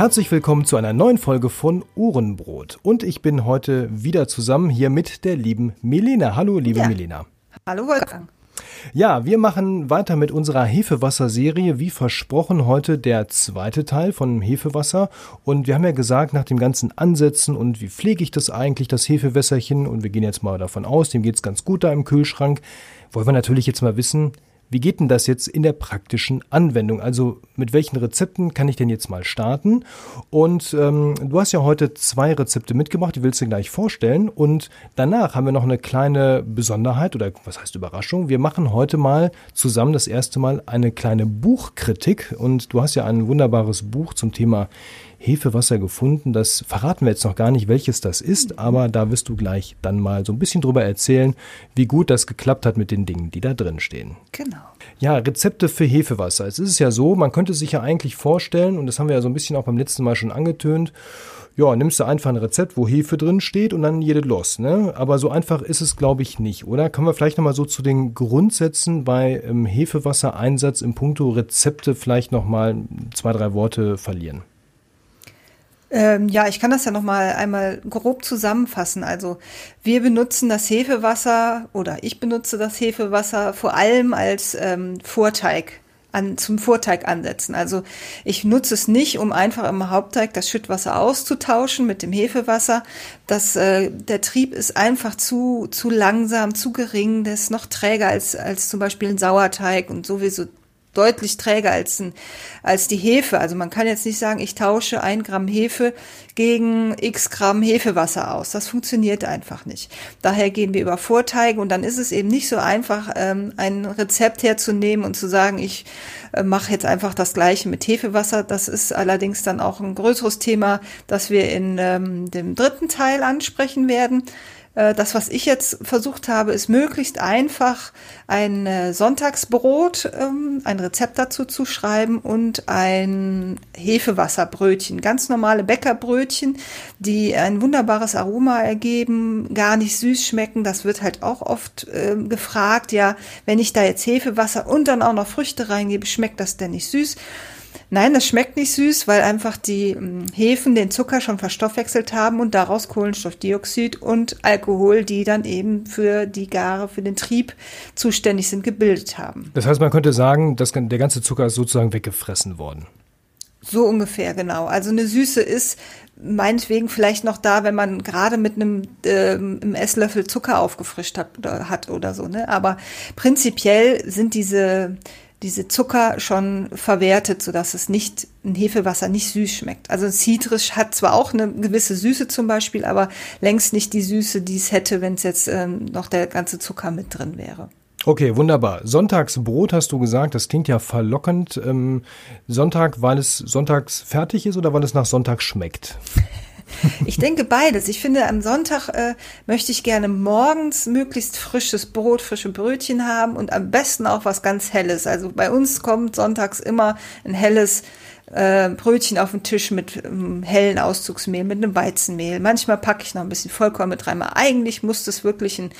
Herzlich willkommen zu einer neuen Folge von Ohrenbrot. Und ich bin heute wieder zusammen hier mit der lieben Milena. Hallo, liebe ja. Milena. Hallo, Wolfgang. Ja, wir machen weiter mit unserer Hefewasser-Serie. Wie versprochen, heute der zweite Teil von Hefewasser. Und wir haben ja gesagt, nach dem ganzen Ansätzen und wie pflege ich das eigentlich, das Hefewässerchen, und wir gehen jetzt mal davon aus, dem geht's ganz gut da im Kühlschrank, wollen wir natürlich jetzt mal wissen, wie geht denn das jetzt in der praktischen Anwendung? Also mit welchen Rezepten kann ich denn jetzt mal starten? Und ähm, du hast ja heute zwei Rezepte mitgebracht, die willst du gleich vorstellen. Und danach haben wir noch eine kleine Besonderheit oder was heißt Überraschung. Wir machen heute mal zusammen das erste Mal eine kleine Buchkritik. Und du hast ja ein wunderbares Buch zum Thema Hefewasser gefunden. Das verraten wir jetzt noch gar nicht, welches das ist, aber da wirst du gleich dann mal so ein bisschen drüber erzählen, wie gut das geklappt hat mit den Dingen, die da drin stehen. Genau. Ja, Rezepte für Hefewasser. Es ist ja so, man könnte sich ja eigentlich vorstellen, und das haben wir ja so ein bisschen auch beim letzten Mal schon angetönt, ja, nimmst du einfach ein Rezept, wo Hefe drin steht und dann jedes los, ne? Aber so einfach ist es, glaube ich, nicht, oder? Können wir vielleicht nochmal so zu den Grundsätzen bei ähm, Hefewassereinsatz im Punkto Rezepte vielleicht nochmal zwei, drei Worte verlieren? Ähm, ja, ich kann das ja noch mal einmal grob zusammenfassen. Also wir benutzen das Hefewasser oder ich benutze das Hefewasser vor allem als ähm, Vorteig an, zum Vorteig ansetzen. Also ich nutze es nicht, um einfach im Hauptteig das Schüttwasser auszutauschen mit dem Hefewasser. Das, äh, der Trieb ist einfach zu, zu langsam, zu gering, der ist noch träger als, als zum Beispiel ein Sauerteig und sowieso deutlich träger als, ein, als die Hefe. Also man kann jetzt nicht sagen, ich tausche ein Gramm Hefe gegen x Gramm Hefewasser aus. Das funktioniert einfach nicht. Daher gehen wir über Vorteige und dann ist es eben nicht so einfach, ähm, ein Rezept herzunehmen und zu sagen, ich äh, mache jetzt einfach das gleiche mit Hefewasser. Das ist allerdings dann auch ein größeres Thema, das wir in ähm, dem dritten Teil ansprechen werden. Äh, das, was ich jetzt versucht habe, ist möglichst einfach ein äh, Sonntagsbrot, ähm, ein Rezept dazu zu schreiben und ein Hefewasserbrötchen, ganz normale Bäckerbrötchen, die ein wunderbares Aroma ergeben, gar nicht süß schmecken. Das wird halt auch oft äh, gefragt. Ja, wenn ich da jetzt Hefewasser und dann auch noch Früchte reingebe, schmeckt das denn nicht süß? Nein, das schmeckt nicht süß, weil einfach die hm, Hefen den Zucker schon verstoffwechselt haben und daraus Kohlenstoffdioxid und Alkohol, die dann eben für die Gare, für den Trieb zuständig sind, gebildet haben. Das heißt, man könnte sagen, dass der ganze Zucker ist sozusagen weggefressen worden. So ungefähr, genau. Also eine Süße ist meinetwegen vielleicht noch da, wenn man gerade mit einem, äh, einem Esslöffel Zucker aufgefrischt hat oder, hat oder so. Ne? Aber prinzipiell sind diese diese Zucker schon verwertet, so dass es nicht ein Hefewasser nicht süß schmeckt. Also Citrus hat zwar auch eine gewisse Süße zum Beispiel, aber längst nicht die Süße, die es hätte, wenn es jetzt ähm, noch der ganze Zucker mit drin wäre. Okay, wunderbar. Sonntagsbrot hast du gesagt, das klingt ja verlockend. Ähm, Sonntag, weil es sonntags fertig ist oder weil es nach Sonntag schmeckt? Ich denke beides. Ich finde, am Sonntag äh, möchte ich gerne morgens möglichst frisches Brot, frische Brötchen haben und am besten auch was ganz Helles. Also bei uns kommt sonntags immer ein helles äh, Brötchen auf den Tisch mit ähm, hellen Auszugsmehl, mit einem Weizenmehl. Manchmal packe ich noch ein bisschen Vollkorn mit rein. Aber eigentlich muss das wirklich ein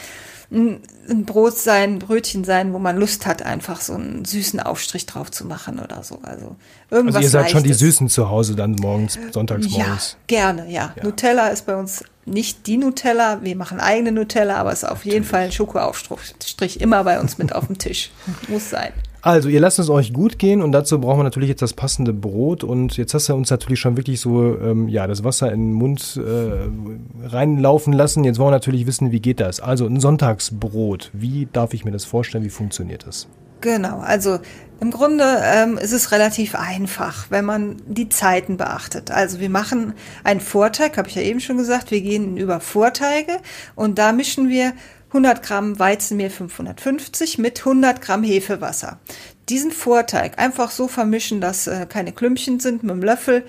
ein, ein Brot sein, ein Brötchen sein, wo man Lust hat, einfach so einen süßen Aufstrich drauf zu machen oder so. Also irgendwas. Also ihr seid schon die Süßen zu Hause dann morgens, sonntags morgens. Ja, gerne, ja. ja. Nutella ist bei uns nicht die Nutella, wir machen eigene Nutella, aber es ist auf jeden Fall ein Schokoaufstrich immer bei uns mit auf dem Tisch. Muss sein. Also, ihr lasst es euch gut gehen und dazu brauchen wir natürlich jetzt das passende Brot. Und jetzt hast du uns natürlich schon wirklich so, ähm, ja, das Wasser in den Mund äh, reinlaufen lassen. Jetzt wollen wir natürlich wissen, wie geht das? Also, ein Sonntagsbrot. Wie darf ich mir das vorstellen? Wie funktioniert das? Genau, also im Grunde ähm, ist es relativ einfach, wenn man die Zeiten beachtet. Also wir machen einen Vorteig, habe ich ja eben schon gesagt, wir gehen über Vorteige und da mischen wir 100 Gramm Weizenmehl 550 mit 100 Gramm Hefewasser. Diesen Vorteig einfach so vermischen, dass äh, keine Klümpchen sind mit dem Löffel.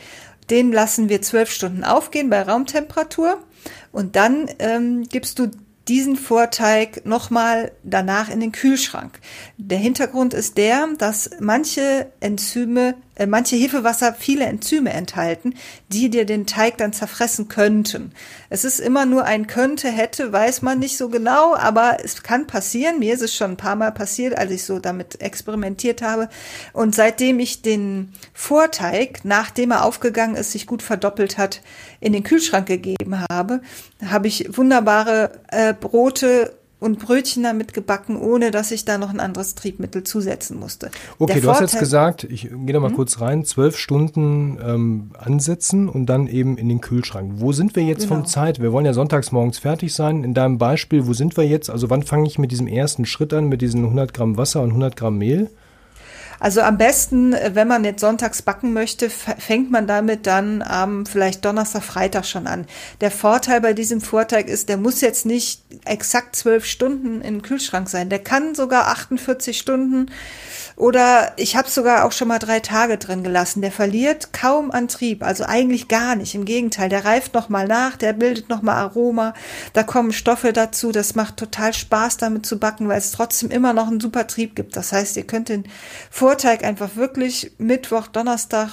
Den lassen wir zwölf Stunden aufgehen bei Raumtemperatur. Und dann ähm, gibst du diesen Vorteig nochmal danach in den Kühlschrank. Der Hintergrund ist der, dass manche Enzyme manche Hefewasser viele Enzyme enthalten, die dir den Teig dann zerfressen könnten. Es ist immer nur ein könnte, hätte, weiß man nicht so genau, aber es kann passieren. Mir ist es schon ein paar Mal passiert, als ich so damit experimentiert habe. Und seitdem ich den Vorteig, nachdem er aufgegangen ist, sich gut verdoppelt hat, in den Kühlschrank gegeben habe, habe ich wunderbare äh, Brote und Brötchen damit gebacken, ohne dass ich da noch ein anderes Triebmittel zusetzen musste. Okay, Der du Vorteil, hast jetzt gesagt, ich gehe da mal hm? kurz rein, zwölf Stunden ähm, ansetzen und dann eben in den Kühlschrank. Wo sind wir jetzt genau. von Zeit? Wir wollen ja sonntags morgens fertig sein. In deinem Beispiel, wo sind wir jetzt? Also wann fange ich mit diesem ersten Schritt an, mit diesen 100 Gramm Wasser und 100 Gramm Mehl? Also am besten, äh, wenn man jetzt sonntags backen möchte, fängt man damit dann am vielleicht Donnerstag, Freitag schon an. Der Vorteil bei diesem Vorteig ist, der muss jetzt nicht exakt zwölf Stunden im Kühlschrank sein. Der kann sogar 48 Stunden oder ich habe sogar auch schon mal drei Tage drin gelassen. Der verliert kaum Antrieb, also eigentlich gar nicht. Im Gegenteil, der reift noch mal nach, der bildet noch mal Aroma. Da kommen Stoffe dazu. Das macht total Spaß, damit zu backen, weil es trotzdem immer noch einen super Trieb gibt. Das heißt, ihr könnt den Vorteig einfach wirklich Mittwoch, Donnerstag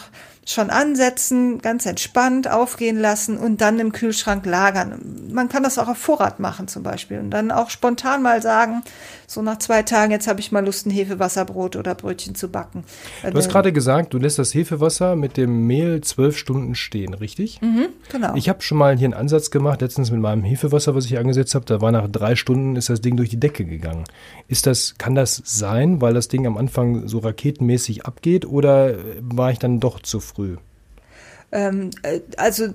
schon ansetzen, ganz entspannt aufgehen lassen und dann im Kühlschrank lagern. Man kann das auch auf Vorrat machen zum Beispiel und dann auch spontan mal sagen, so nach zwei Tagen, jetzt habe ich mal Lust, ein Hefewasserbrot oder Brötchen zu backen. Du hast gerade gesagt, du lässt das Hefewasser mit dem Mehl zwölf Stunden stehen, richtig? Mhm, genau. Ich habe schon mal hier einen Ansatz gemacht, letztens mit meinem Hefewasser, was ich angesetzt habe, da war nach drei Stunden ist das Ding durch die Decke gegangen. Ist das, kann das sein, weil das Ding am Anfang so raketenmäßig abgeht oder war ich dann doch zu früh? Ähm, äh, also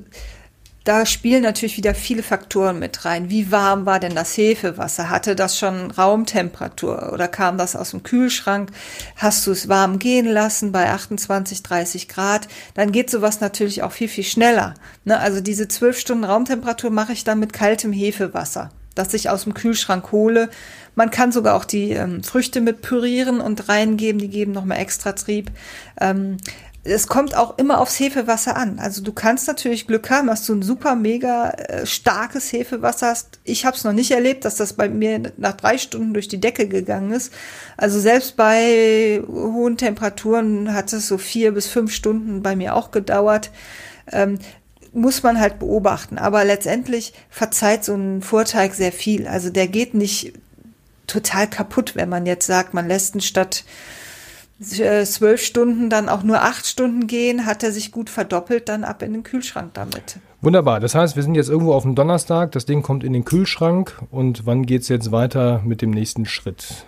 da spielen natürlich wieder viele Faktoren mit rein. Wie warm war denn das Hefewasser? Hatte das schon Raumtemperatur oder kam das aus dem Kühlschrank? Hast du es warm gehen lassen bei 28, 30 Grad? Dann geht sowas natürlich auch viel, viel schneller. Ne? Also diese zwölf Stunden Raumtemperatur mache ich dann mit kaltem Hefewasser, das ich aus dem Kühlschrank hole. Man kann sogar auch die ähm, Früchte mit pürieren und reingeben, die geben nochmal extra Trieb. Ähm, es kommt auch immer aufs Hefewasser an. Also du kannst natürlich Glück haben, dass du ein super mega äh, starkes Hefewasser hast. Ich habe es noch nicht erlebt, dass das bei mir nach drei Stunden durch die Decke gegangen ist. Also selbst bei hohen Temperaturen hat es so vier bis fünf Stunden bei mir auch gedauert. Ähm, muss man halt beobachten. Aber letztendlich verzeiht so ein Vorteig sehr viel. Also der geht nicht total kaputt, wenn man jetzt sagt, man lässt ihn statt zwölf Stunden dann auch nur acht Stunden gehen, hat er sich gut verdoppelt, dann ab in den Kühlschrank damit. Wunderbar. Das heißt, wir sind jetzt irgendwo auf dem Donnerstag, das Ding kommt in den Kühlschrank und wann geht es jetzt weiter mit dem nächsten Schritt?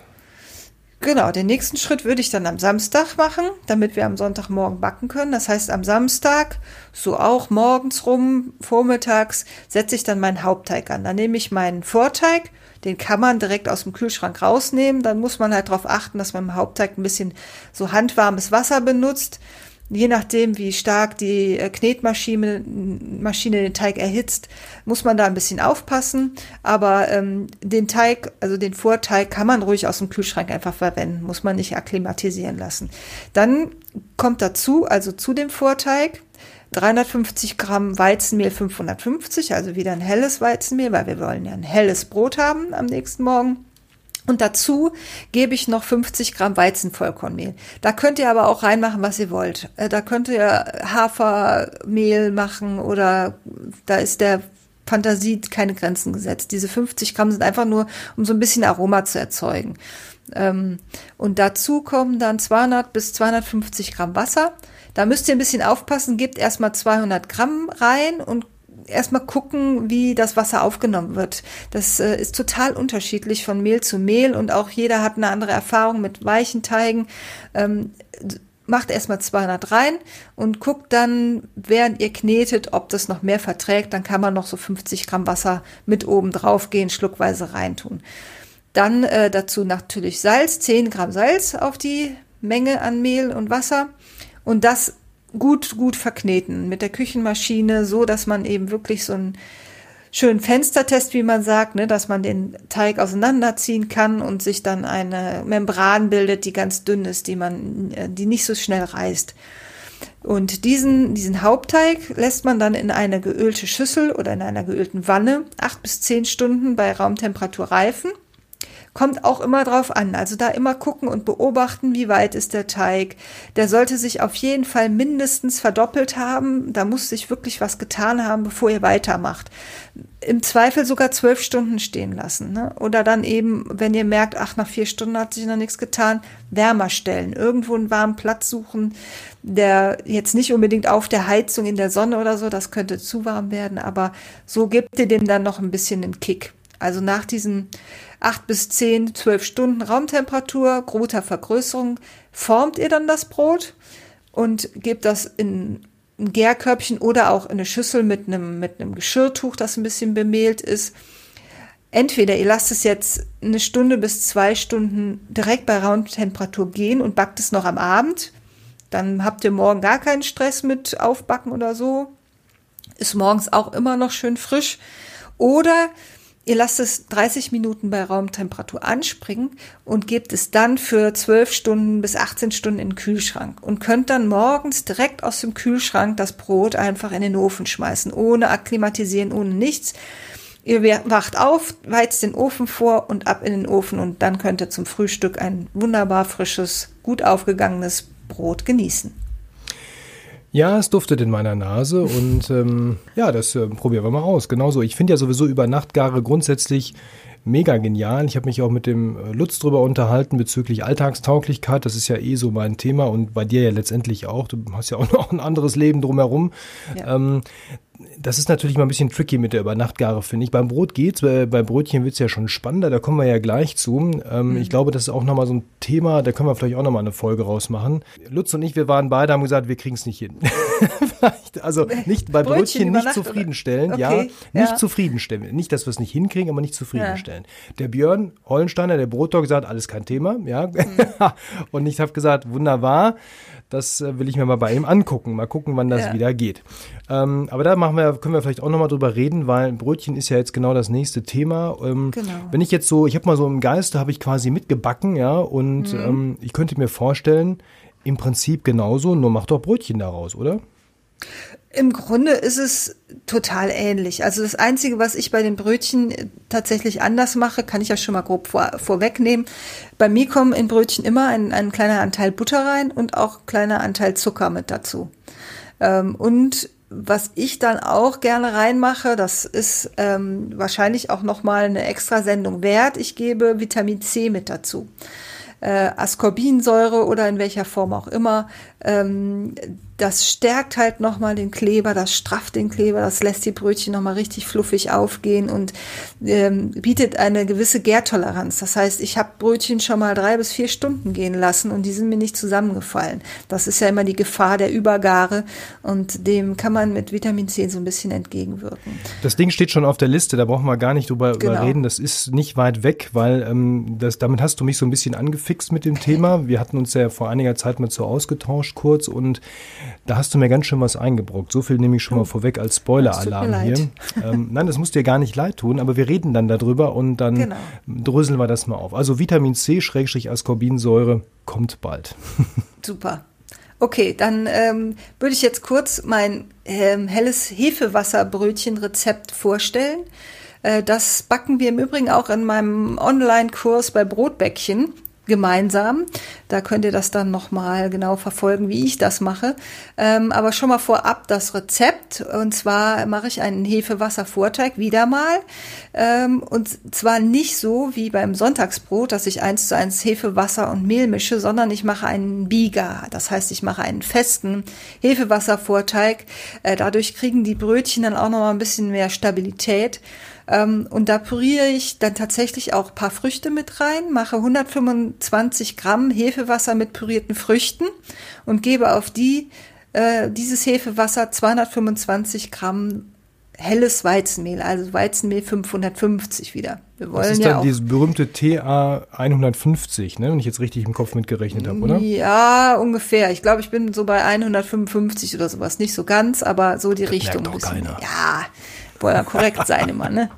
Genau, den nächsten Schritt würde ich dann am Samstag machen, damit wir am Sonntagmorgen backen können. Das heißt, am Samstag, so auch morgens rum, vormittags, setze ich dann meinen Hauptteig an. Dann nehme ich meinen Vorteig, den kann man direkt aus dem Kühlschrank rausnehmen. Dann muss man halt darauf achten, dass man im Hauptteig ein bisschen so handwarmes Wasser benutzt. Je nachdem, wie stark die äh, Knetmaschine Maschine den Teig erhitzt, muss man da ein bisschen aufpassen. Aber ähm, den Teig, also den Vorteig, kann man ruhig aus dem Kühlschrank einfach verwenden, muss man nicht akklimatisieren lassen. Dann kommt dazu, also zu dem Vorteig, 350 Gramm Weizenmehl 550, also wieder ein helles Weizenmehl, weil wir wollen ja ein helles Brot haben am nächsten Morgen. Und dazu gebe ich noch 50 Gramm Weizenvollkornmehl. Da könnt ihr aber auch reinmachen, was ihr wollt. Äh, da könnt ihr Hafermehl machen oder da ist der Fantasie keine Grenzen gesetzt. Diese 50 Gramm sind einfach nur, um so ein bisschen Aroma zu erzeugen. Ähm, und dazu kommen dann 200 bis 250 Gramm Wasser. Da müsst ihr ein bisschen aufpassen, gebt erstmal 200 Gramm rein und erstmal gucken, wie das Wasser aufgenommen wird. Das äh, ist total unterschiedlich von Mehl zu Mehl und auch jeder hat eine andere Erfahrung mit weichen Teigen. Ähm, macht erstmal 200 rein und guckt dann, während ihr knetet, ob das noch mehr verträgt. Dann kann man noch so 50 Gramm Wasser mit oben drauf gehen, schluckweise reintun. Dann äh, dazu natürlich Salz, 10 Gramm Salz auf die Menge an Mehl und Wasser und das gut, gut verkneten mit der Küchenmaschine, so dass man eben wirklich so einen schönen Fenstertest, wie man sagt, ne, dass man den Teig auseinanderziehen kann und sich dann eine Membran bildet, die ganz dünn ist, die man, äh, die nicht so schnell reißt. Und diesen, diesen Hauptteig lässt man dann in eine geölte Schüssel oder in einer geölten Wanne acht bis zehn Stunden bei Raumtemperatur reifen Kommt auch immer drauf an. Also da immer gucken und beobachten, wie weit ist der Teig. Der sollte sich auf jeden Fall mindestens verdoppelt haben. Da muss sich wirklich was getan haben, bevor ihr weitermacht. Im Zweifel sogar zwölf Stunden stehen lassen. Ne? Oder dann eben, wenn ihr merkt, ach, nach vier Stunden hat sich noch nichts getan, wärmer stellen. Irgendwo einen warmen Platz suchen, der jetzt nicht unbedingt auf der Heizung in der Sonne oder so, das könnte zu warm werden, aber so gibt ihr dem dann noch ein bisschen einen Kick. Also nach diesen acht bis zehn, zwölf Stunden Raumtemperatur, großer Vergrößerung, formt ihr dann das Brot und gebt das in ein Gärkörbchen oder auch in eine Schüssel mit einem, mit einem Geschirrtuch, das ein bisschen bemehlt ist. Entweder ihr lasst es jetzt eine Stunde bis zwei Stunden direkt bei Raumtemperatur gehen und backt es noch am Abend. Dann habt ihr morgen gar keinen Stress mit Aufbacken oder so. Ist morgens auch immer noch schön frisch. Oder Ihr lasst es 30 Minuten bei Raumtemperatur anspringen und gebt es dann für 12 Stunden bis 18 Stunden in den Kühlschrank und könnt dann morgens direkt aus dem Kühlschrank das Brot einfach in den Ofen schmeißen, ohne akklimatisieren, ohne nichts. Ihr wacht auf, weizt den Ofen vor und ab in den Ofen und dann könnt ihr zum Frühstück ein wunderbar frisches, gut aufgegangenes Brot genießen. Ja, es duftet in meiner Nase und ähm, ja, das äh, probieren wir mal aus. Genauso. Ich finde ja sowieso über Nachtgare grundsätzlich mega genial. Ich habe mich auch mit dem äh, Lutz drüber unterhalten bezüglich Alltagstauglichkeit. Das ist ja eh so mein Thema und bei dir ja letztendlich auch. Du hast ja auch noch ein anderes Leben drumherum. Ja. Ähm, das ist natürlich mal ein bisschen tricky mit der Übernachtgare, finde ich. Beim Brot geht's, bei, bei Brötchen wird's ja schon spannender, da kommen wir ja gleich zu. Ähm, mhm. Ich glaube, das ist auch nochmal so ein Thema, da können wir vielleicht auch nochmal eine Folge rausmachen. Lutz und ich, wir waren beide, haben gesagt, wir kriegen's nicht hin. also nicht bei Brötchen, Brötchen nicht zufriedenstellen, okay. ja, nicht ja. zufriedenstellen. Nicht, dass wir es nicht hinkriegen, aber nicht zufriedenstellen. Ja. Der Björn Hollensteiner, der Brotdog, gesagt, alles kein Thema, ja. Mhm. und ich habe gesagt, wunderbar. Das äh, will ich mir mal bei ihm angucken. Mal gucken, wann das ja. wieder geht. Ähm, aber da machen wir, können wir vielleicht auch nochmal drüber reden, weil Brötchen ist ja jetzt genau das nächste Thema. Ähm, genau. Wenn ich jetzt so, ich habe mal so im Geiste, habe ich quasi mitgebacken, ja, und mhm. ähm, ich könnte mir vorstellen, im Prinzip genauso, nur macht doch Brötchen daraus, oder? Im Grunde ist es total ähnlich. Also das Einzige, was ich bei den Brötchen tatsächlich anders mache, kann ich ja schon mal grob vor, vorwegnehmen. Bei mir kommen in Brötchen immer ein, ein kleiner Anteil Butter rein und auch kleiner Anteil Zucker mit dazu. Ähm, und was ich dann auch gerne reinmache, das ist ähm, wahrscheinlich auch nochmal eine extra Sendung wert. Ich gebe Vitamin C mit dazu. Äh, Ascorbinsäure oder in welcher Form auch immer. Ähm, das stärkt halt nochmal den Kleber, das strafft den Kleber, das lässt die Brötchen nochmal richtig fluffig aufgehen und ähm, bietet eine gewisse Gärtoleranz. Das heißt, ich habe Brötchen schon mal drei bis vier Stunden gehen lassen und die sind mir nicht zusammengefallen. Das ist ja immer die Gefahr der Übergare und dem kann man mit Vitamin C so ein bisschen entgegenwirken. Das Ding steht schon auf der Liste, da brauchen wir gar nicht drüber genau. reden. Das ist nicht weit weg, weil ähm, das, damit hast du mich so ein bisschen angefixt mit dem Thema. Wir hatten uns ja vor einiger Zeit mal so ausgetauscht kurz und da hast du mir ganz schön was eingebrockt. So viel nehme ich schon mal oh. vorweg als Spoiler-Alarm hier. Ähm, nein, das muss dir gar nicht leid tun, aber wir reden dann darüber und dann genau. dröseln wir das mal auf. Also Vitamin C, Schrägstrich Ascorbinsäure, kommt bald. Super. Okay, dann ähm, würde ich jetzt kurz mein ähm, helles Hefewasserbrötchen-Rezept vorstellen. Äh, das backen wir im Übrigen auch in meinem Online-Kurs bei Brotbäckchen gemeinsam. Da könnt ihr das dann nochmal genau verfolgen, wie ich das mache. Ähm, aber schon mal vorab das Rezept. Und zwar mache ich einen Hefewasservorteig wieder mal. Ähm, und zwar nicht so wie beim Sonntagsbrot, dass ich eins zu eins Hefewasser und Mehl mische, sondern ich mache einen Bieger. Das heißt, ich mache einen festen Hefewasservorteig. Äh, dadurch kriegen die Brötchen dann auch nochmal ein bisschen mehr Stabilität. Ähm, und da püriere ich dann tatsächlich auch paar Früchte mit rein, mache 125 Gramm Hefewasser mit pürierten Früchten und gebe auf die äh, dieses Hefewasser 225 Gramm helles Weizenmehl, also Weizenmehl 550 wieder. Wir wollen das ist ja dann dieses berühmte TA 150, ne? wenn ich jetzt richtig im Kopf mitgerechnet habe, oder? Ja, ungefähr. Ich glaube, ich bin so bei 155 oder sowas. Nicht so ganz, aber so die das Richtung. Merkt doch keiner. Ja, wollen ja korrekt sein immer, ne?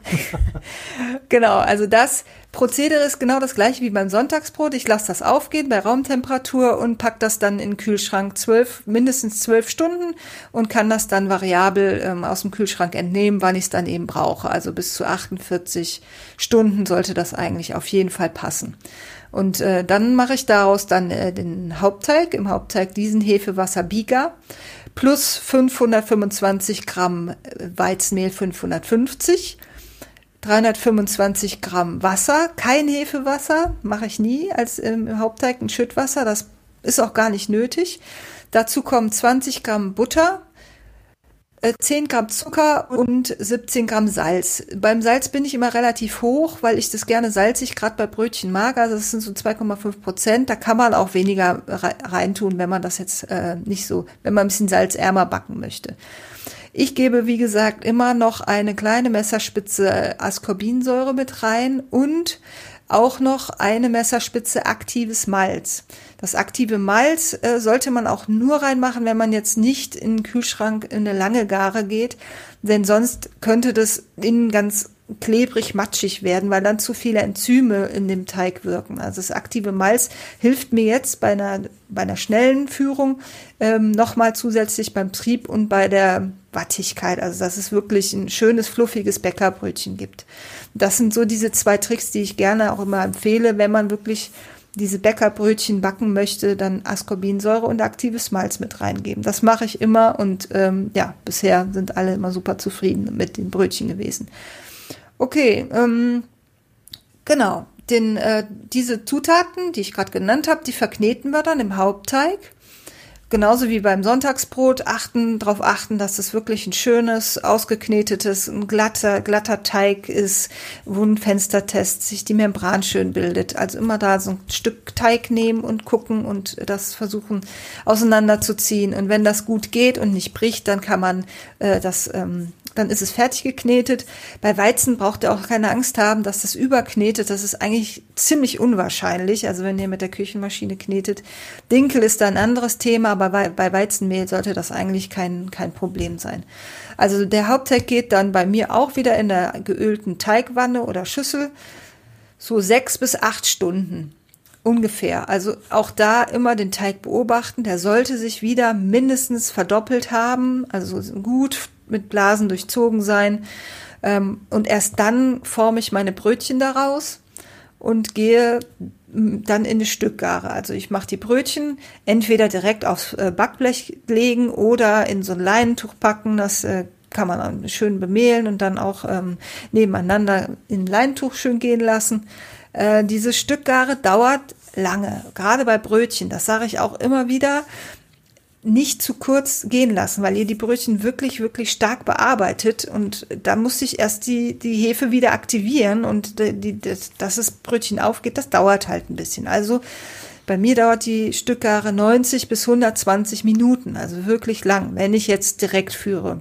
genau, also das Prozedere ist genau das gleiche wie beim Sonntagsbrot. Ich lasse das aufgehen bei Raumtemperatur und pack das dann in den Kühlschrank zwölf, mindestens zwölf Stunden und kann das dann variabel ähm, aus dem Kühlschrank entnehmen, wann ich es dann eben brauche. Also bis zu 48 Stunden sollte das eigentlich auf jeden Fall passen. Und äh, dann mache ich daraus dann äh, den Hauptteig. Im Hauptteig diesen Hefewasser Biga plus 525 Gramm äh, Weizenmehl 550 325 Gramm Wasser, kein Hefewasser, mache ich nie als im Hauptteig ein Schüttwasser, das ist auch gar nicht nötig. Dazu kommen 20 Gramm Butter, 10 äh, Gramm Zucker und 17 Gramm Salz. Beim Salz bin ich immer relativ hoch, weil ich das gerne salzig gerade bei Brötchen mag. Also das sind so 2,5 Prozent. Da kann man auch weniger reintun, wenn man das jetzt äh, nicht so, wenn man ein bisschen salzärmer backen möchte. Ich gebe, wie gesagt, immer noch eine kleine Messerspitze Ascorbinsäure mit rein und auch noch eine Messerspitze aktives Malz. Das aktive Malz äh, sollte man auch nur reinmachen, wenn man jetzt nicht in den Kühlschrank in eine lange Gare geht, denn sonst könnte das innen ganz klebrig, matschig werden, weil dann zu viele Enzyme in dem Teig wirken. Also das aktive Malz hilft mir jetzt bei einer, bei einer schnellen Führung ähm, nochmal zusätzlich beim Trieb und bei der Wattigkeit. Also dass es wirklich ein schönes, fluffiges Bäckerbrötchen gibt. Das sind so diese zwei Tricks, die ich gerne auch immer empfehle, wenn man wirklich diese Bäckerbrötchen backen möchte, dann Ascorbinsäure und aktives Malz mit reingeben. Das mache ich immer und ähm, ja, bisher sind alle immer super zufrieden mit den Brötchen gewesen. Okay, ähm, genau. Den, äh, diese Zutaten, die ich gerade genannt habe, die verkneten wir dann im Hauptteig. Genauso wie beim Sonntagsbrot achten, darauf achten, dass es wirklich ein schönes, ausgeknetetes, ein glatter, glatter Teig ist, wo ein Fenstertest sich die Membran schön bildet. Also immer da so ein Stück Teig nehmen und gucken und das versuchen auseinanderzuziehen. Und wenn das gut geht und nicht bricht, dann kann man äh, das ähm, dann ist es fertig geknetet. Bei Weizen braucht ihr auch keine Angst haben, dass das überknetet. Das ist eigentlich ziemlich unwahrscheinlich. Also wenn ihr mit der Küchenmaschine knetet. Dinkel ist da ein anderes Thema, aber bei, Weizenmehl sollte das eigentlich kein, kein Problem sein. Also der Hauptteig geht dann bei mir auch wieder in der geölten Teigwanne oder Schüssel. So sechs bis acht Stunden. Ungefähr. Also auch da immer den Teig beobachten. Der sollte sich wieder mindestens verdoppelt haben. Also gut mit Blasen durchzogen sein. Ähm, und erst dann forme ich meine Brötchen daraus und gehe dann in eine Stückgare. Also ich mache die Brötchen entweder direkt aufs äh, Backblech legen oder in so ein Leinentuch packen. Das äh, kann man dann schön bemehlen und dann auch ähm, nebeneinander in ein Leintuch schön gehen lassen. Äh, diese Stückgare dauert lange, gerade bei Brötchen. Das sage ich auch immer wieder nicht zu kurz gehen lassen, weil ihr die Brötchen wirklich, wirklich stark bearbeitet und da muss sich erst die, die Hefe wieder aktivieren und die, die, das, dass das Brötchen aufgeht, das dauert halt ein bisschen. Also bei mir dauert die Stückgare 90 bis 120 Minuten, also wirklich lang, wenn ich jetzt direkt führe.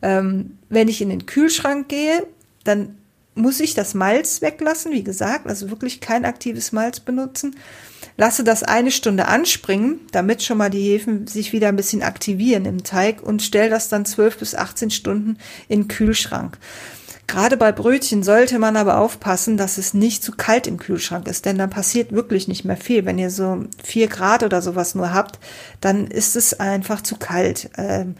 Ähm, wenn ich in den Kühlschrank gehe, dann muss ich das Malz weglassen, wie gesagt, also wirklich kein aktives Malz benutzen Lasse das eine Stunde anspringen, damit schon mal die Hefen sich wieder ein bisschen aktivieren im Teig und stell das dann 12 bis 18 Stunden in den Kühlschrank. Gerade bei Brötchen sollte man aber aufpassen, dass es nicht zu kalt im Kühlschrank ist, denn dann passiert wirklich nicht mehr viel. Wenn ihr so vier Grad oder sowas nur habt, dann ist es einfach zu kalt. Ähm,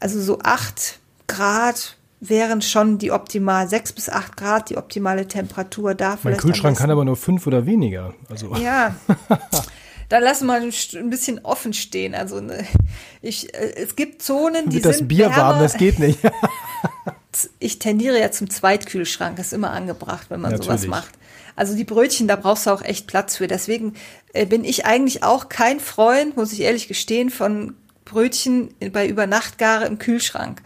also so acht Grad wären schon die optimal, sechs bis acht Grad, die optimale Temperatur da. Mein Kühlschrank kann aber nur fünf oder weniger. Also. Ja. da lassen wir ein bisschen offen stehen. Also ne, ich, äh, es gibt Zonen, die das sind Bier wärmer. warm, das geht nicht. ich tendiere ja zum Zweitkühlschrank, ist immer angebracht, wenn man Natürlich. sowas macht. Also die Brötchen, da brauchst du auch echt Platz für. Deswegen äh, bin ich eigentlich auch kein Freund, muss ich ehrlich gestehen, von Brötchen bei Übernachtgare im Kühlschrank.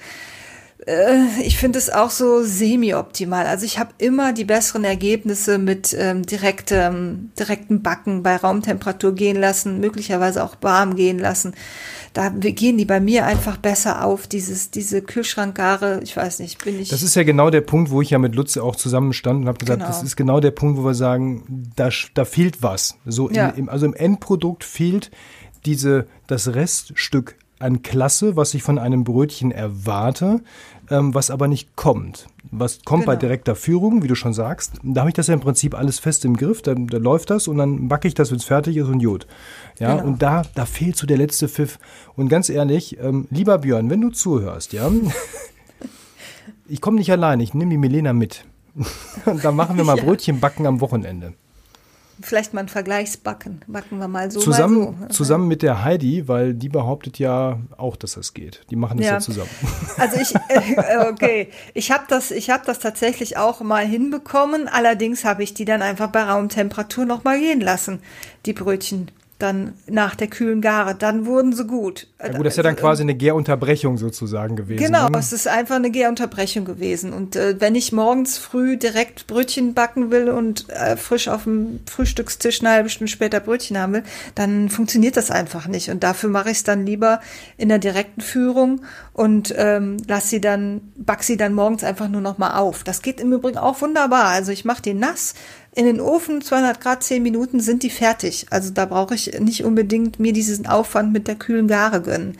Äh, ich finde es auch so semi-optimal. Also ich habe immer die besseren Ergebnisse mit ähm, direktem, direktem Backen bei Raumtemperatur gehen lassen, möglicherweise auch warm gehen lassen. Da gehen die bei mir einfach besser auf, dieses, diese Kühlschrankgare, ich weiß nicht, bin ich. Das ist ja genau der Punkt, wo ich ja mit Lutze auch zusammenstand und habe gesagt, genau. das ist genau der Punkt, wo wir sagen, da, da fehlt was. So ja. im, also im Endprodukt fehlt diese, das Reststück an Klasse, was ich von einem Brötchen erwarte, ähm, was aber nicht kommt. was kommt genau. bei direkter Führung, wie du schon sagst. Da habe ich das ja im Prinzip alles fest im Griff, dann, dann läuft das und dann backe ich das, wenn es fertig ist und Jod. Ja, genau. und da, da fehlt so der letzte Pfiff. Und ganz ehrlich, ähm, lieber Björn, wenn du zuhörst, ja, ich komme nicht allein, ich nehme die Milena mit. und dann machen wir mal ja. Brötchen backen am Wochenende. Vielleicht mal ein Vergleichsbacken. Backen wir mal so. Zusammen, mal so. zusammen mit der Heidi, weil die behauptet ja auch, dass das geht. Die machen das ja, ja zusammen. Also ich, äh, okay, ich habe das, ich habe das tatsächlich auch mal hinbekommen. Allerdings habe ich die dann einfach bei Raumtemperatur noch mal gehen lassen, die Brötchen dann nach der kühlen Gare, dann wurden sie gut. Ja gut, das ist ja dann also, quasi eine Gärunterbrechung sozusagen gewesen. Genau, ne? es ist einfach eine Gärunterbrechung gewesen. Und äh, wenn ich morgens früh direkt Brötchen backen will und äh, frisch auf dem Frühstückstisch eine halbe Stunde später Brötchen haben will, dann funktioniert das einfach nicht. Und dafür mache ich es dann lieber in der direkten Führung und ähm, lass sie dann, back sie dann morgens einfach nur noch mal auf. Das geht im Übrigen auch wunderbar. Also ich mache die nass, in den Ofen, 200 Grad, 10 Minuten sind die fertig. Also da brauche ich nicht unbedingt mir diesen Aufwand mit der kühlen Gare gönnen.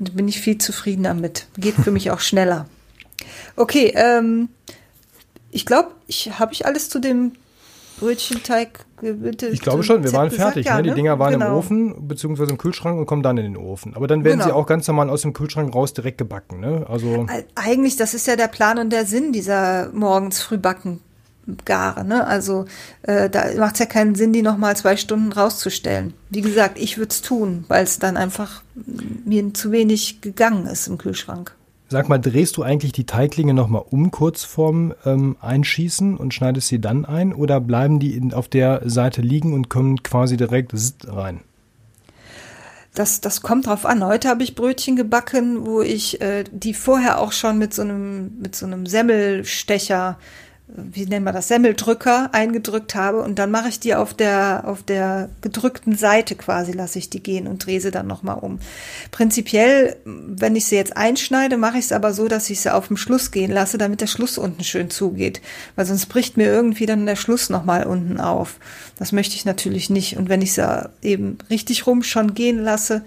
Da bin ich viel zufriedener mit. Geht für mich auch schneller. Okay, ähm, ich glaube, ich habe ich alles zu dem Brötchenteig bitte. Ich glaube schon, wir waren gesagt, fertig. Ja, ne? Die ne? Dinger waren genau. im Ofen beziehungsweise im Kühlschrank und kommen dann in den Ofen. Aber dann werden genau. sie auch ganz normal aus dem Kühlschrank raus direkt gebacken. Ne? Also eigentlich, das ist ja der Plan und der Sinn dieser morgens früh backen Gare. Ne? Also äh, da macht es ja keinen Sinn, die nochmal zwei Stunden rauszustellen. Wie gesagt, ich würde es tun, weil es dann einfach mir zu wenig gegangen ist im Kühlschrank. Sag mal, drehst du eigentlich die Teiglinge nochmal um kurz vorm ähm, Einschießen und schneidest sie dann ein oder bleiben die in, auf der Seite liegen und kommen quasi direkt rein? Das, das kommt drauf an. Heute habe ich Brötchen gebacken, wo ich äh, die vorher auch schon mit so einem, mit so einem Semmelstecher wie nennen wir das, Semmeldrücker eingedrückt habe und dann mache ich die auf der, auf der gedrückten Seite quasi, lasse ich die gehen und drehe sie dann nochmal um. Prinzipiell, wenn ich sie jetzt einschneide, mache ich es aber so, dass ich sie auf dem Schluss gehen lasse, damit der Schluss unten schön zugeht, weil sonst bricht mir irgendwie dann der Schluss nochmal unten auf. Das möchte ich natürlich nicht und wenn ich sie eben richtig rum schon gehen lasse,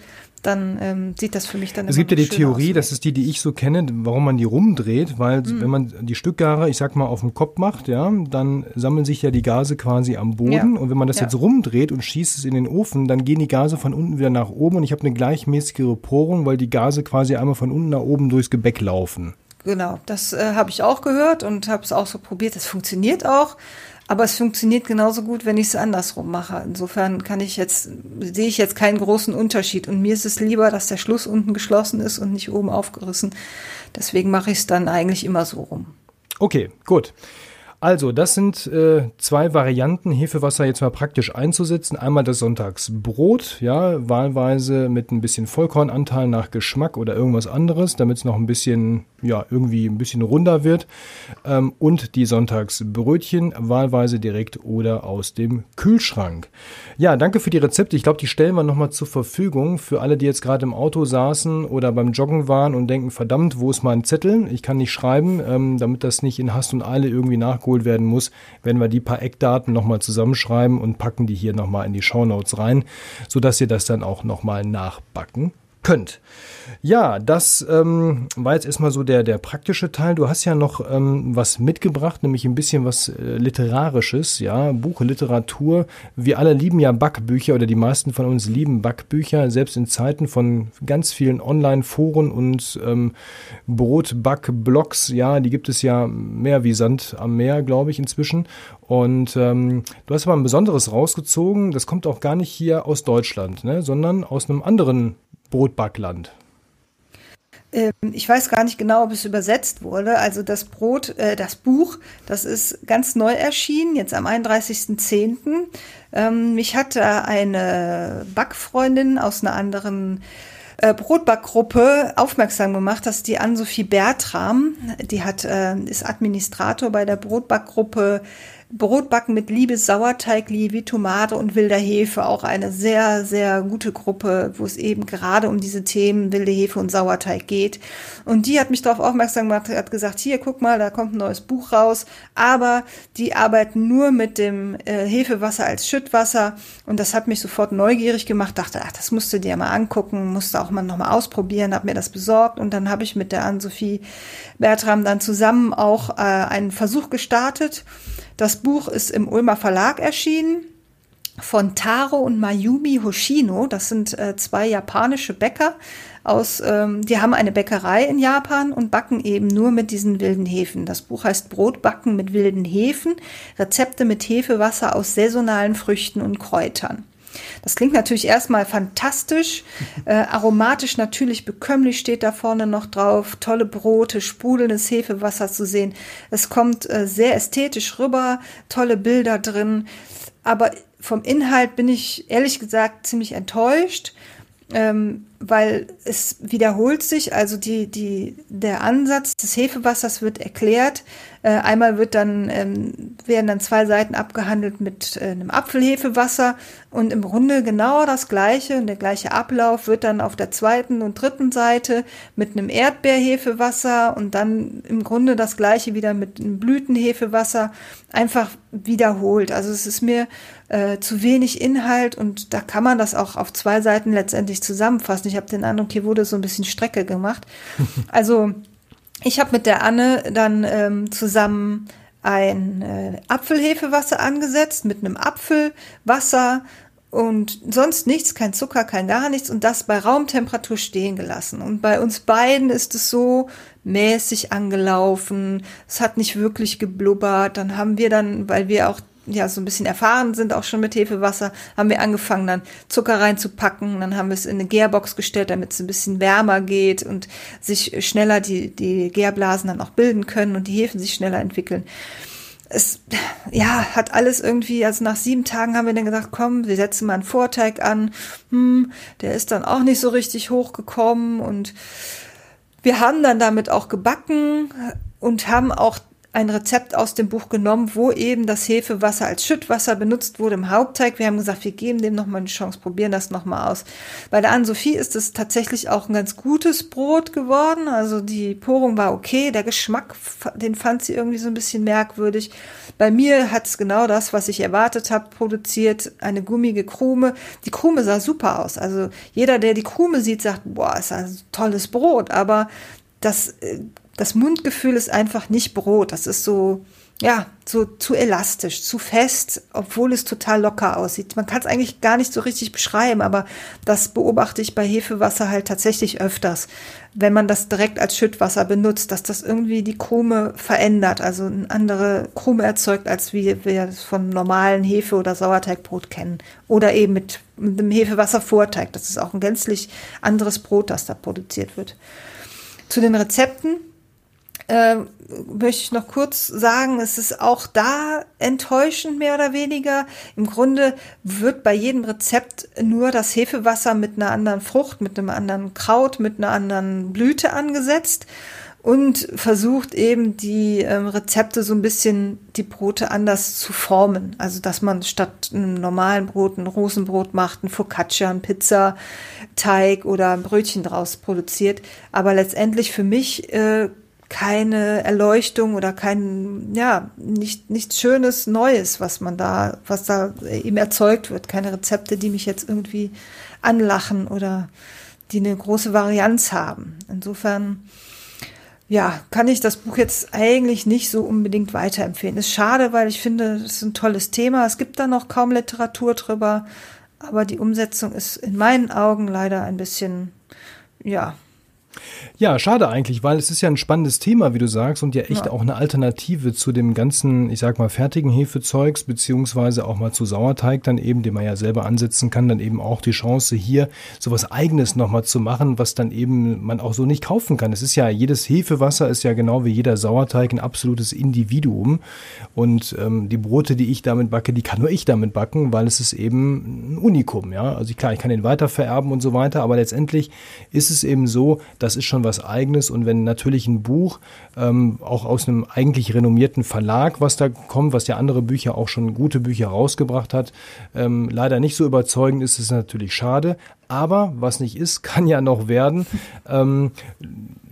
dann ähm, sieht das für mich dann Es gibt ja die Theorie, aus. das ist die, die ich so kenne, warum man die rumdreht, weil mhm. wenn man die Stückgare, ich sag mal, auf dem Kopf macht, ja, dann sammeln sich ja die Gase quasi am Boden ja. und wenn man das ja. jetzt rumdreht und schießt es in den Ofen, dann gehen die Gase von unten wieder nach oben und ich habe eine gleichmäßigere Porung, weil die Gase quasi einmal von unten nach oben durchs Gebäck laufen. Genau, das äh, habe ich auch gehört und habe es auch so probiert. Das funktioniert auch. Aber es funktioniert genauso gut, wenn ich es andersrum mache. Insofern kann ich jetzt, sehe ich jetzt keinen großen Unterschied. Und mir ist es lieber, dass der Schluss unten geschlossen ist und nicht oben aufgerissen. Deswegen mache ich es dann eigentlich immer so rum. Okay, gut. Also, das sind äh, zwei Varianten, Hefewasser jetzt mal praktisch einzusetzen. Einmal das Sonntagsbrot, ja, wahlweise mit ein bisschen Vollkornanteil nach Geschmack oder irgendwas anderes, damit es noch ein bisschen, ja, irgendwie ein bisschen runder wird. Ähm, und die Sonntagsbrötchen, wahlweise direkt oder aus dem Kühlschrank. Ja, danke für die Rezepte. Ich glaube, die stellen wir nochmal zur Verfügung für alle, die jetzt gerade im Auto saßen oder beim Joggen waren und denken, verdammt, wo ist mein Zettel? Ich kann nicht schreiben, ähm, damit das nicht in Hast und Eile irgendwie nachgeholt werden muss, werden wir die paar Eckdaten nochmal zusammenschreiben und packen die hier nochmal in die Shownotes rein, sodass ihr das dann auch nochmal nachbacken könnt. Ja, das ähm, war jetzt erstmal so der, der praktische Teil. Du hast ja noch ähm, was mitgebracht, nämlich ein bisschen was äh, Literarisches, ja, Buche, Literatur. Wir alle lieben ja Backbücher oder die meisten von uns lieben Backbücher, selbst in Zeiten von ganz vielen Online-Foren und ähm, Brotback-Blogs, ja, die gibt es ja mehr wie Sand am Meer, glaube ich, inzwischen. Und ähm, du hast aber ein Besonderes rausgezogen, das kommt auch gar nicht hier aus Deutschland, ne, sondern aus einem anderen Brotbackland? Ähm, ich weiß gar nicht genau, ob es übersetzt wurde. Also das Brot, äh, das Buch, das ist ganz neu erschienen, jetzt am 31.10. Ähm, mich hatte eine Backfreundin aus einer anderen äh, Brotbackgruppe aufmerksam gemacht, dass die Ann-Sophie Bertram, die hat, äh, ist Administrator bei der Brotbackgruppe Brotbacken mit Liebe, Sauerteig, Liebe, Tomate und wilder Hefe. Auch eine sehr, sehr gute Gruppe, wo es eben gerade um diese Themen wilde Hefe und Sauerteig geht. Und die hat mich darauf aufmerksam gemacht, hat gesagt, hier, guck mal, da kommt ein neues Buch raus. Aber die arbeiten nur mit dem äh, Hefewasser als Schüttwasser. Und das hat mich sofort neugierig gemacht. Dachte, ach, das musst du dir mal angucken, musst du auch mal nochmal ausprobieren, hab mir das besorgt. Und dann habe ich mit der Ann-Sophie Bertram dann zusammen auch äh, einen Versuch gestartet das Buch ist im Ulmer Verlag erschienen von Taro und Mayumi Hoshino. Das sind äh, zwei japanische Bäcker aus, ähm, die haben eine Bäckerei in Japan und backen eben nur mit diesen wilden Hefen. Das Buch heißt Brotbacken mit wilden Hefen, Rezepte mit Hefewasser aus saisonalen Früchten und Kräutern. Das klingt natürlich erstmal fantastisch. Äh, aromatisch natürlich bekömmlich steht da vorne noch drauf. Tolle Brote, sprudelndes Hefewasser zu sehen. Es kommt äh, sehr ästhetisch rüber, tolle Bilder drin. Aber vom Inhalt bin ich ehrlich gesagt ziemlich enttäuscht ähm, weil es wiederholt sich, also die, die, der Ansatz des Hefewassers wird erklärt. Äh, einmal wird dann, ähm, werden dann zwei Seiten abgehandelt mit äh, einem Apfelhefewasser und im Grunde genau das gleiche und der gleiche Ablauf wird dann auf der zweiten und dritten Seite mit einem Erdbeerhefewasser und dann im Grunde das gleiche wieder mit einem Blütenhefewasser einfach wiederholt. Also es ist mir äh, zu wenig Inhalt und da kann man das auch auf zwei Seiten letztendlich zusammenfassen. Ich habe den Eindruck, hier wurde so ein bisschen Strecke gemacht. Also ich habe mit der Anne dann ähm, zusammen ein äh, Apfelhefewasser angesetzt mit einem Apfelwasser und sonst nichts, kein Zucker, kein gar nichts und das bei Raumtemperatur stehen gelassen. Und bei uns beiden ist es so mäßig angelaufen, es hat nicht wirklich geblubbert. Dann haben wir dann, weil wir auch ja so ein bisschen erfahren sind, auch schon mit Hefewasser, haben wir angefangen, dann Zucker reinzupacken. Dann haben wir es in eine Gärbox gestellt, damit es ein bisschen wärmer geht und sich schneller die, die Gärblasen dann auch bilden können und die Hefen sich schneller entwickeln. Es, ja, hat alles irgendwie, also nach sieben Tagen haben wir dann gesagt, komm, wir setzen mal einen Vorteig an. Hm, der ist dann auch nicht so richtig hochgekommen und wir haben dann damit auch gebacken und haben auch ein Rezept aus dem Buch genommen, wo eben das Hefewasser als Schüttwasser benutzt wurde im Hauptteig. Wir haben gesagt, wir geben dem nochmal eine Chance, probieren das nochmal aus. Bei der Anne-Sophie ist es tatsächlich auch ein ganz gutes Brot geworden. Also die Porung war okay. Der Geschmack, den fand sie irgendwie so ein bisschen merkwürdig. Bei mir hat es genau das, was ich erwartet habe, produziert. Eine gummige Krume. Die Krume sah super aus. Also jeder, der die Krume sieht, sagt, boah, ist ein tolles Brot. Aber das äh, das Mundgefühl ist einfach nicht Brot. Das ist so, ja, so zu elastisch, zu fest, obwohl es total locker aussieht. Man kann es eigentlich gar nicht so richtig beschreiben, aber das beobachte ich bei Hefewasser halt tatsächlich öfters, wenn man das direkt als Schüttwasser benutzt, dass das irgendwie die Krume verändert, also eine andere Krume erzeugt, als wie wir es von normalen Hefe- oder Sauerteigbrot kennen. Oder eben mit, mit dem Hefewasservorteig. Das ist auch ein gänzlich anderes Brot, das da produziert wird. Zu den Rezepten äh, möchte ich noch kurz sagen, es ist auch da enttäuschend mehr oder weniger. Im Grunde wird bei jedem Rezept nur das Hefewasser mit einer anderen Frucht, mit einem anderen Kraut, mit einer anderen Blüte angesetzt und versucht eben die ähm, Rezepte so ein bisschen die Brote anders zu formen. Also dass man statt einem normalen Brot ein Rosenbrot macht, ein Focaccia, ein Pizzateig oder ein Brötchen draus produziert. Aber letztendlich für mich äh, keine Erleuchtung oder kein, ja, nicht, nichts Schönes, Neues, was man da, was da eben erzeugt wird. Keine Rezepte, die mich jetzt irgendwie anlachen oder die eine große Varianz haben. Insofern, ja, kann ich das Buch jetzt eigentlich nicht so unbedingt weiterempfehlen. Ist schade, weil ich finde, es ist ein tolles Thema. Es gibt da noch kaum Literatur drüber, aber die Umsetzung ist in meinen Augen leider ein bisschen, ja, ja, schade eigentlich, weil es ist ja ein spannendes Thema, wie du sagst, und ja echt ja. auch eine Alternative zu dem ganzen, ich sag mal, fertigen Hefezeugs, beziehungsweise auch mal zu Sauerteig dann eben, den man ja selber ansetzen kann, dann eben auch die Chance hier sowas eigenes nochmal zu machen, was dann eben man auch so nicht kaufen kann. Es ist ja, jedes Hefewasser ist ja genau wie jeder Sauerteig ein absolutes Individuum und ähm, die Brote, die ich damit backe, die kann nur ich damit backen, weil es ist eben ein Unikum, ja. Also klar, ich kann den weitervererben und so weiter, aber letztendlich ist es eben so, dass das ist schon was Eigenes. Und wenn natürlich ein Buch ähm, auch aus einem eigentlich renommierten Verlag, was da kommt, was ja andere Bücher auch schon gute Bücher rausgebracht hat, ähm, leider nicht so überzeugend ist, ist natürlich schade. Aber was nicht ist, kann ja noch werden. Ähm,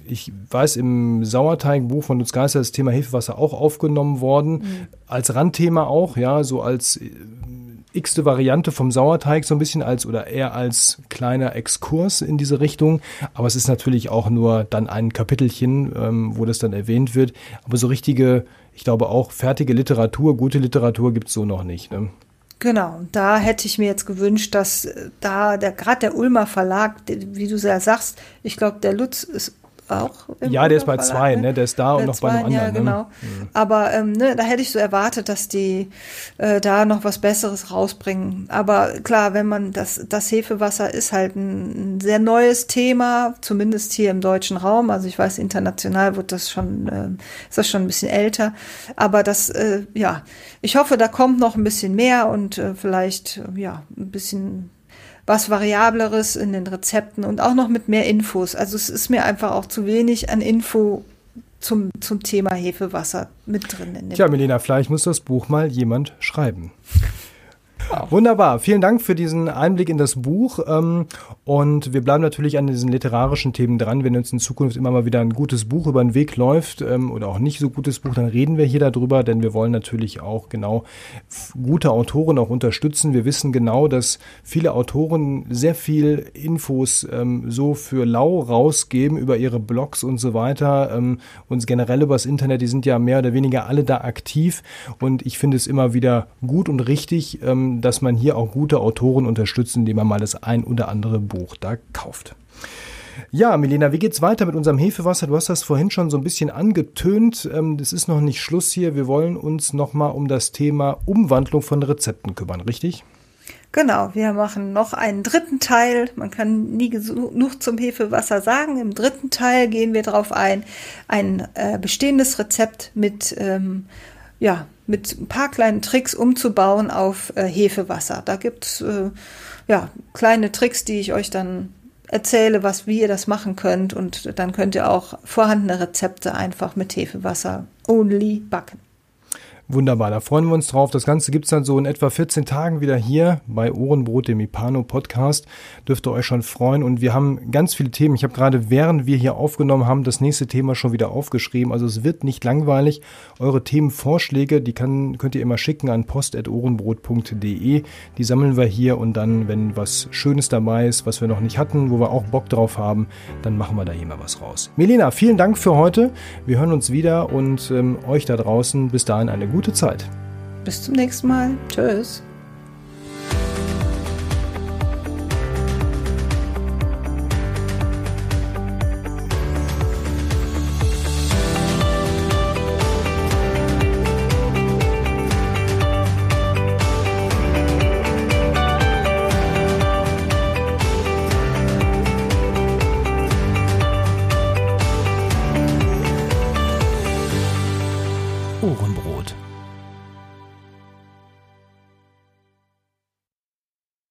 ich weiß, im Sauerteigbuch von Lutz Geister ist das Thema Hefewasser auch aufgenommen worden. Mhm. Als Randthema auch, ja, so als äh, x-te Variante vom Sauerteig, so ein bisschen als oder eher als kleiner Exkurs in diese Richtung. Aber es ist natürlich auch nur dann ein Kapitelchen, ähm, wo das dann erwähnt wird. Aber so richtige, ich glaube auch fertige Literatur, gute Literatur gibt es so noch nicht. Ne? Genau, da hätte ich mir jetzt gewünscht, dass äh, da der gerade der Ulmer Verlag, wie du ja sagst, ich glaube, der Lutz ist auch. ja, der ist bei zwei, ne? ne? Der ist da und noch zwei, bei einem anderen. Ja, genau. Ne? Aber ähm, ne, da hätte ich so erwartet, dass die äh, da noch was Besseres rausbringen. Aber klar, wenn man das, das Hefewasser ist halt ein, ein, sehr neues Thema, zumindest hier im deutschen Raum. Also ich weiß, international wird das schon, äh, ist das schon ein bisschen älter. Aber das, äh, ja, ich hoffe, da kommt noch ein bisschen mehr und äh, vielleicht, ja, ein bisschen was Variableres in den Rezepten und auch noch mit mehr Infos. Also es ist mir einfach auch zu wenig an Info zum, zum Thema Hefewasser mit drin. In Tja, Melina, vielleicht muss das Buch mal jemand schreiben. Wunderbar. Vielen Dank für diesen Einblick in das Buch. Ähm, und wir bleiben natürlich an diesen literarischen Themen dran. Wenn uns in Zukunft immer mal wieder ein gutes Buch über den Weg läuft ähm, oder auch nicht so gutes Buch, dann reden wir hier darüber, denn wir wollen natürlich auch genau gute Autoren auch unterstützen. Wir wissen genau, dass viele Autoren sehr viel Infos ähm, so für lau rausgeben über ihre Blogs und so weiter und generell übers Internet. Die sind ja mehr oder weniger alle da aktiv und ich finde es immer wieder gut und richtig, dass man hier auch gute Autoren unterstützt, indem man mal das ein oder andere Buch da kauft. Ja, Milena, wie geht's weiter mit unserem Hefewasser? Du hast das vorhin schon so ein bisschen angetönt. Ähm, das ist noch nicht Schluss hier. Wir wollen uns nochmal um das Thema Umwandlung von Rezepten kümmern, richtig? Genau, wir machen noch einen dritten Teil. Man kann nie genug zum Hefewasser sagen. Im dritten Teil gehen wir darauf ein, ein äh, bestehendes Rezept mit ähm, ja, mit ein paar kleinen Tricks umzubauen auf äh, Hefewasser. Da gibt's äh, ja kleine Tricks, die ich euch dann erzähle, was wie ihr das machen könnt und dann könnt ihr auch vorhandene Rezepte einfach mit Hefewasser only backen. Wunderbar, da freuen wir uns drauf. Das Ganze gibt es dann so in etwa 14 Tagen wieder hier bei Ohrenbrot, dem Ipano Podcast. Dürft ihr euch schon freuen. Und wir haben ganz viele Themen. Ich habe gerade, während wir hier aufgenommen haben, das nächste Thema schon wieder aufgeschrieben. Also es wird nicht langweilig. Eure Themenvorschläge, die kann, könnt ihr immer schicken an post.ohrenbrot.de. Die sammeln wir hier und dann, wenn was Schönes dabei ist, was wir noch nicht hatten, wo wir auch Bock drauf haben, dann machen wir da hier mal was raus. Melina, vielen Dank für heute. Wir hören uns wieder und ähm, euch da draußen bis dahin eine gute Zeit. Bis zum nächsten Mal. Tschüss.